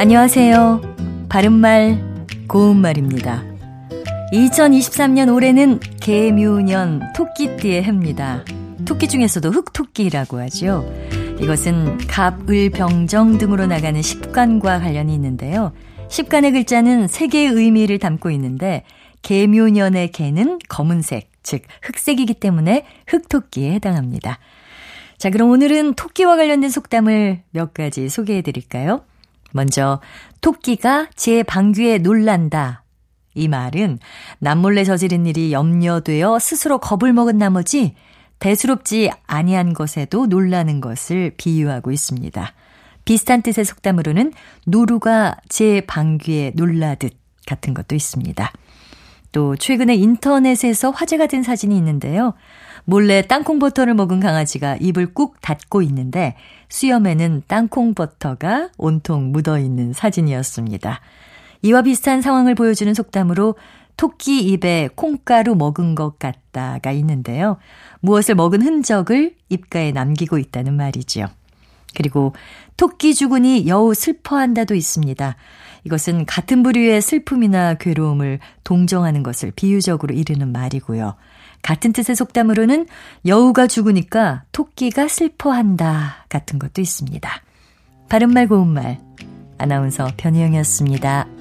안녕하세요. 바른말, 고운말입니다. 2023년 올해는 개묘년 토끼띠의 해입니다. 토끼 중에서도 흑토끼라고 하죠. 이것은 갑, 을, 병정 등으로 나가는 십관과 관련이 있는데요. 십관의 글자는 세 개의 의미를 담고 있는데 개묘년의 개는 검은색, 즉 흑색이기 때문에 흑토끼에 해당합니다. 자, 그럼 오늘은 토끼와 관련된 속담을 몇 가지 소개해 드릴까요? 먼저 토끼가 제 방귀에 놀란다. 이 말은 남몰래 저지른 일이 염려되어 스스로 겁을 먹은 나머지 대수롭지 아니한 것에도 놀라는 것을 비유하고 있습니다. 비슷한 뜻의 속담으로는 노루가 제 방귀에 놀라듯 같은 것도 있습니다. 또 최근에 인터넷에서 화제가 된 사진이 있는데요. 몰래 땅콩 버터를 먹은 강아지가 입을 꾹 닫고 있는데 수염에는 땅콩 버터가 온통 묻어 있는 사진이었습니다. 이와 비슷한 상황을 보여주는 속담으로 토끼 입에 콩가루 먹은 것 같다가 있는데요. 무엇을 먹은 흔적을 입가에 남기고 있다는 말이지요. 그리고 토끼 죽으니 여우 슬퍼한다도 있습니다. 이것은 같은 부류의 슬픔이나 괴로움을 동정하는 것을 비유적으로 이르는 말이고요. 같은 뜻의 속담으로는 여우가 죽으니까 토끼가 슬퍼한다 같은 것도 있습니다. 바른말 고운말 아나운서 변희영이었습니다.